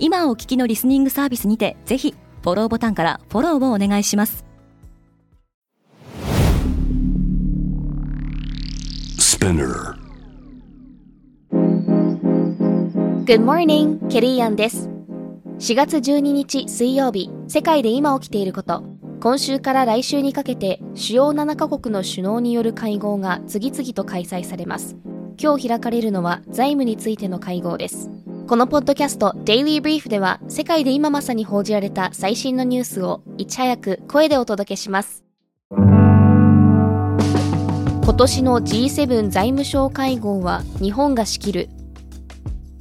今お聞きのリスニングサービスにてぜひフォローボタンからフォローをお願いします。Good morning, ケリーアンです4月12日水曜日世界で今起きていること今週から来週にかけて主要7カ国の首脳による会合が次々と開催されます。今日開かれるのは財務についての会合ですこのポッドキャスト Daily Brief では世界で今まさに報じられた最新のニュースをいち早く声でお届けします。今年の G7 財務省会合は日本が仕切る。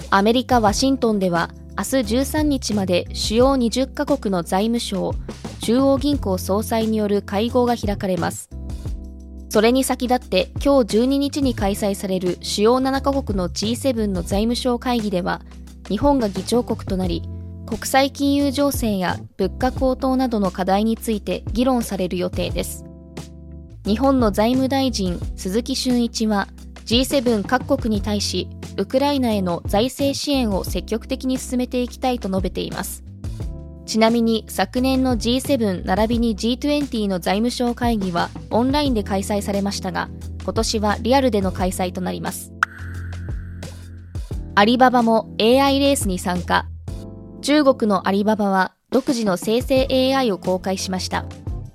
アメリカ・ワシントンでは明日13日まで主要20カ国の財務省中央銀行総裁による会合が開かれます。それに先立って今日12日に開催される主要7カ国の G7 の財務省会議では日本が議長国となり国際金融情勢や物価高騰などの課題について議論される予定です。日本の財務大臣鈴木俊一は G7 各国に対しウクライナへの財政支援を積極的に進めていきたいと述べています。ちなみに昨年の G7 並びに G20 の財務省会議はオンラインで開催されましたが今年はリアルでの開催となります。アリババも AI レースに参加。中国のアリババは独自の生成 AI を公開しました。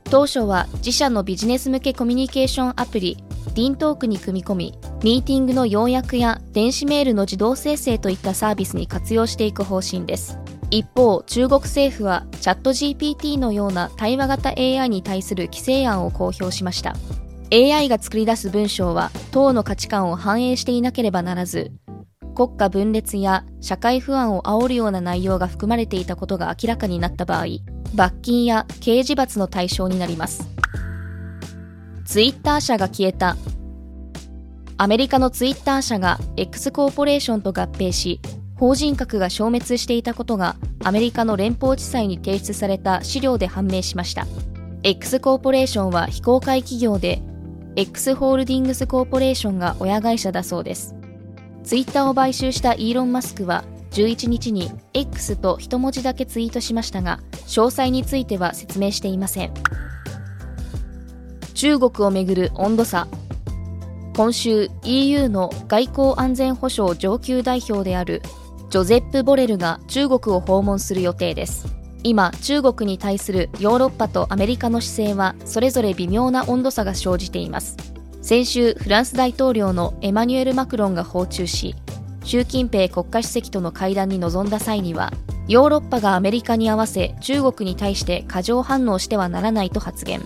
当初は自社のビジネス向けコミュニケーションアプリ DIN トークに組み込みミーティングの要約や電子メールの自動生成といったサービスに活用していく方針です。一方中国政府はチャット GPT のような対話型 AI に対する規制案を公表しました AI が作り出す文章は党の価値観を反映していなければならず国家分裂や社会不安を煽るような内容が含まれていたことが明らかになった場合罰金や刑事罰の対象になります。ツイッター社が消えた。アメリカのツイッター社が X コーポレーションと合併し、法人格が消滅していたことがアメリカの連邦地裁に提出された資料で判明しました。X コーポレーションは非公開企業で、X ホールディングスコーポレーションが親会社だそうです。ツイッターを買収したイーロン・マスクは11日に X と一文字だけツイートしましたが、詳細については説明していません。中国をめぐる温度差。今週 EU の外交安全保障上級代表であるジョゼップ・ボレルが中国を訪問する予定です。今、中国に対するヨーロッパとアメリカの姿勢はそれぞれ微妙な温度差が生じています。先週、フランス大統領のエマニュエル・マクロンが訪中し、習近平国家主席との会談に臨んだ際にはヨーロッパがアメリカに合わせ中国に対して過剰反応してはならないと発言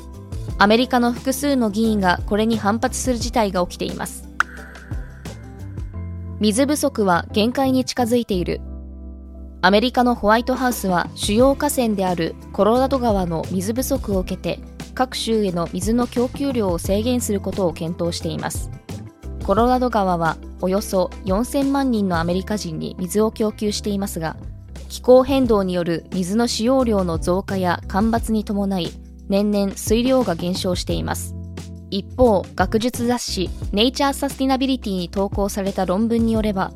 アメリカの複数の議員がこれに反発する事態が起きています水不足は限界に近づいている。アメリカのホワイトハウスは主要河川であるコロラド川の水不足を受けて各州への水の供給量を制限することを検討しています。コロラド川はおよそ4000万人のアメリカ人に水を供給していますが気候変動による水の使用量の増加や干ばつに伴い年々水量が減少しています。一方学術雑誌ネイチャーサスティナビリティに投稿された論文によれば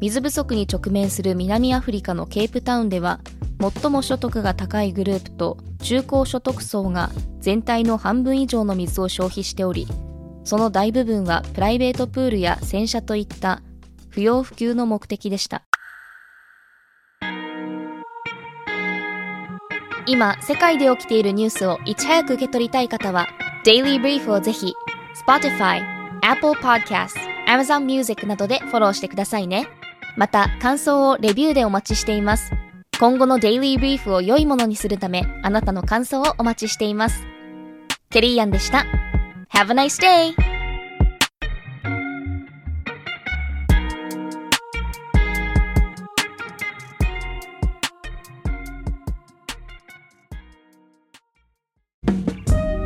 水不足に直面する南アフリカのケープタウンでは最も所得が高いグループと中高所得層が全体の半分以上の水を消費しておりその大部分はプライベートプールや洗車といった不要不急の目的でした。今、世界で起きているニュースをいち早く受け取りたい方は、デイリーブリーフをぜひ、Spotify、Apple Podcast、Amazon Music などでフォローしてくださいね。また、感想をレビューでお待ちしています。今後のデイリーブリーフを良いものにするため、あなたの感想をお待ちしています。ケリーアンでした。Have a nice day!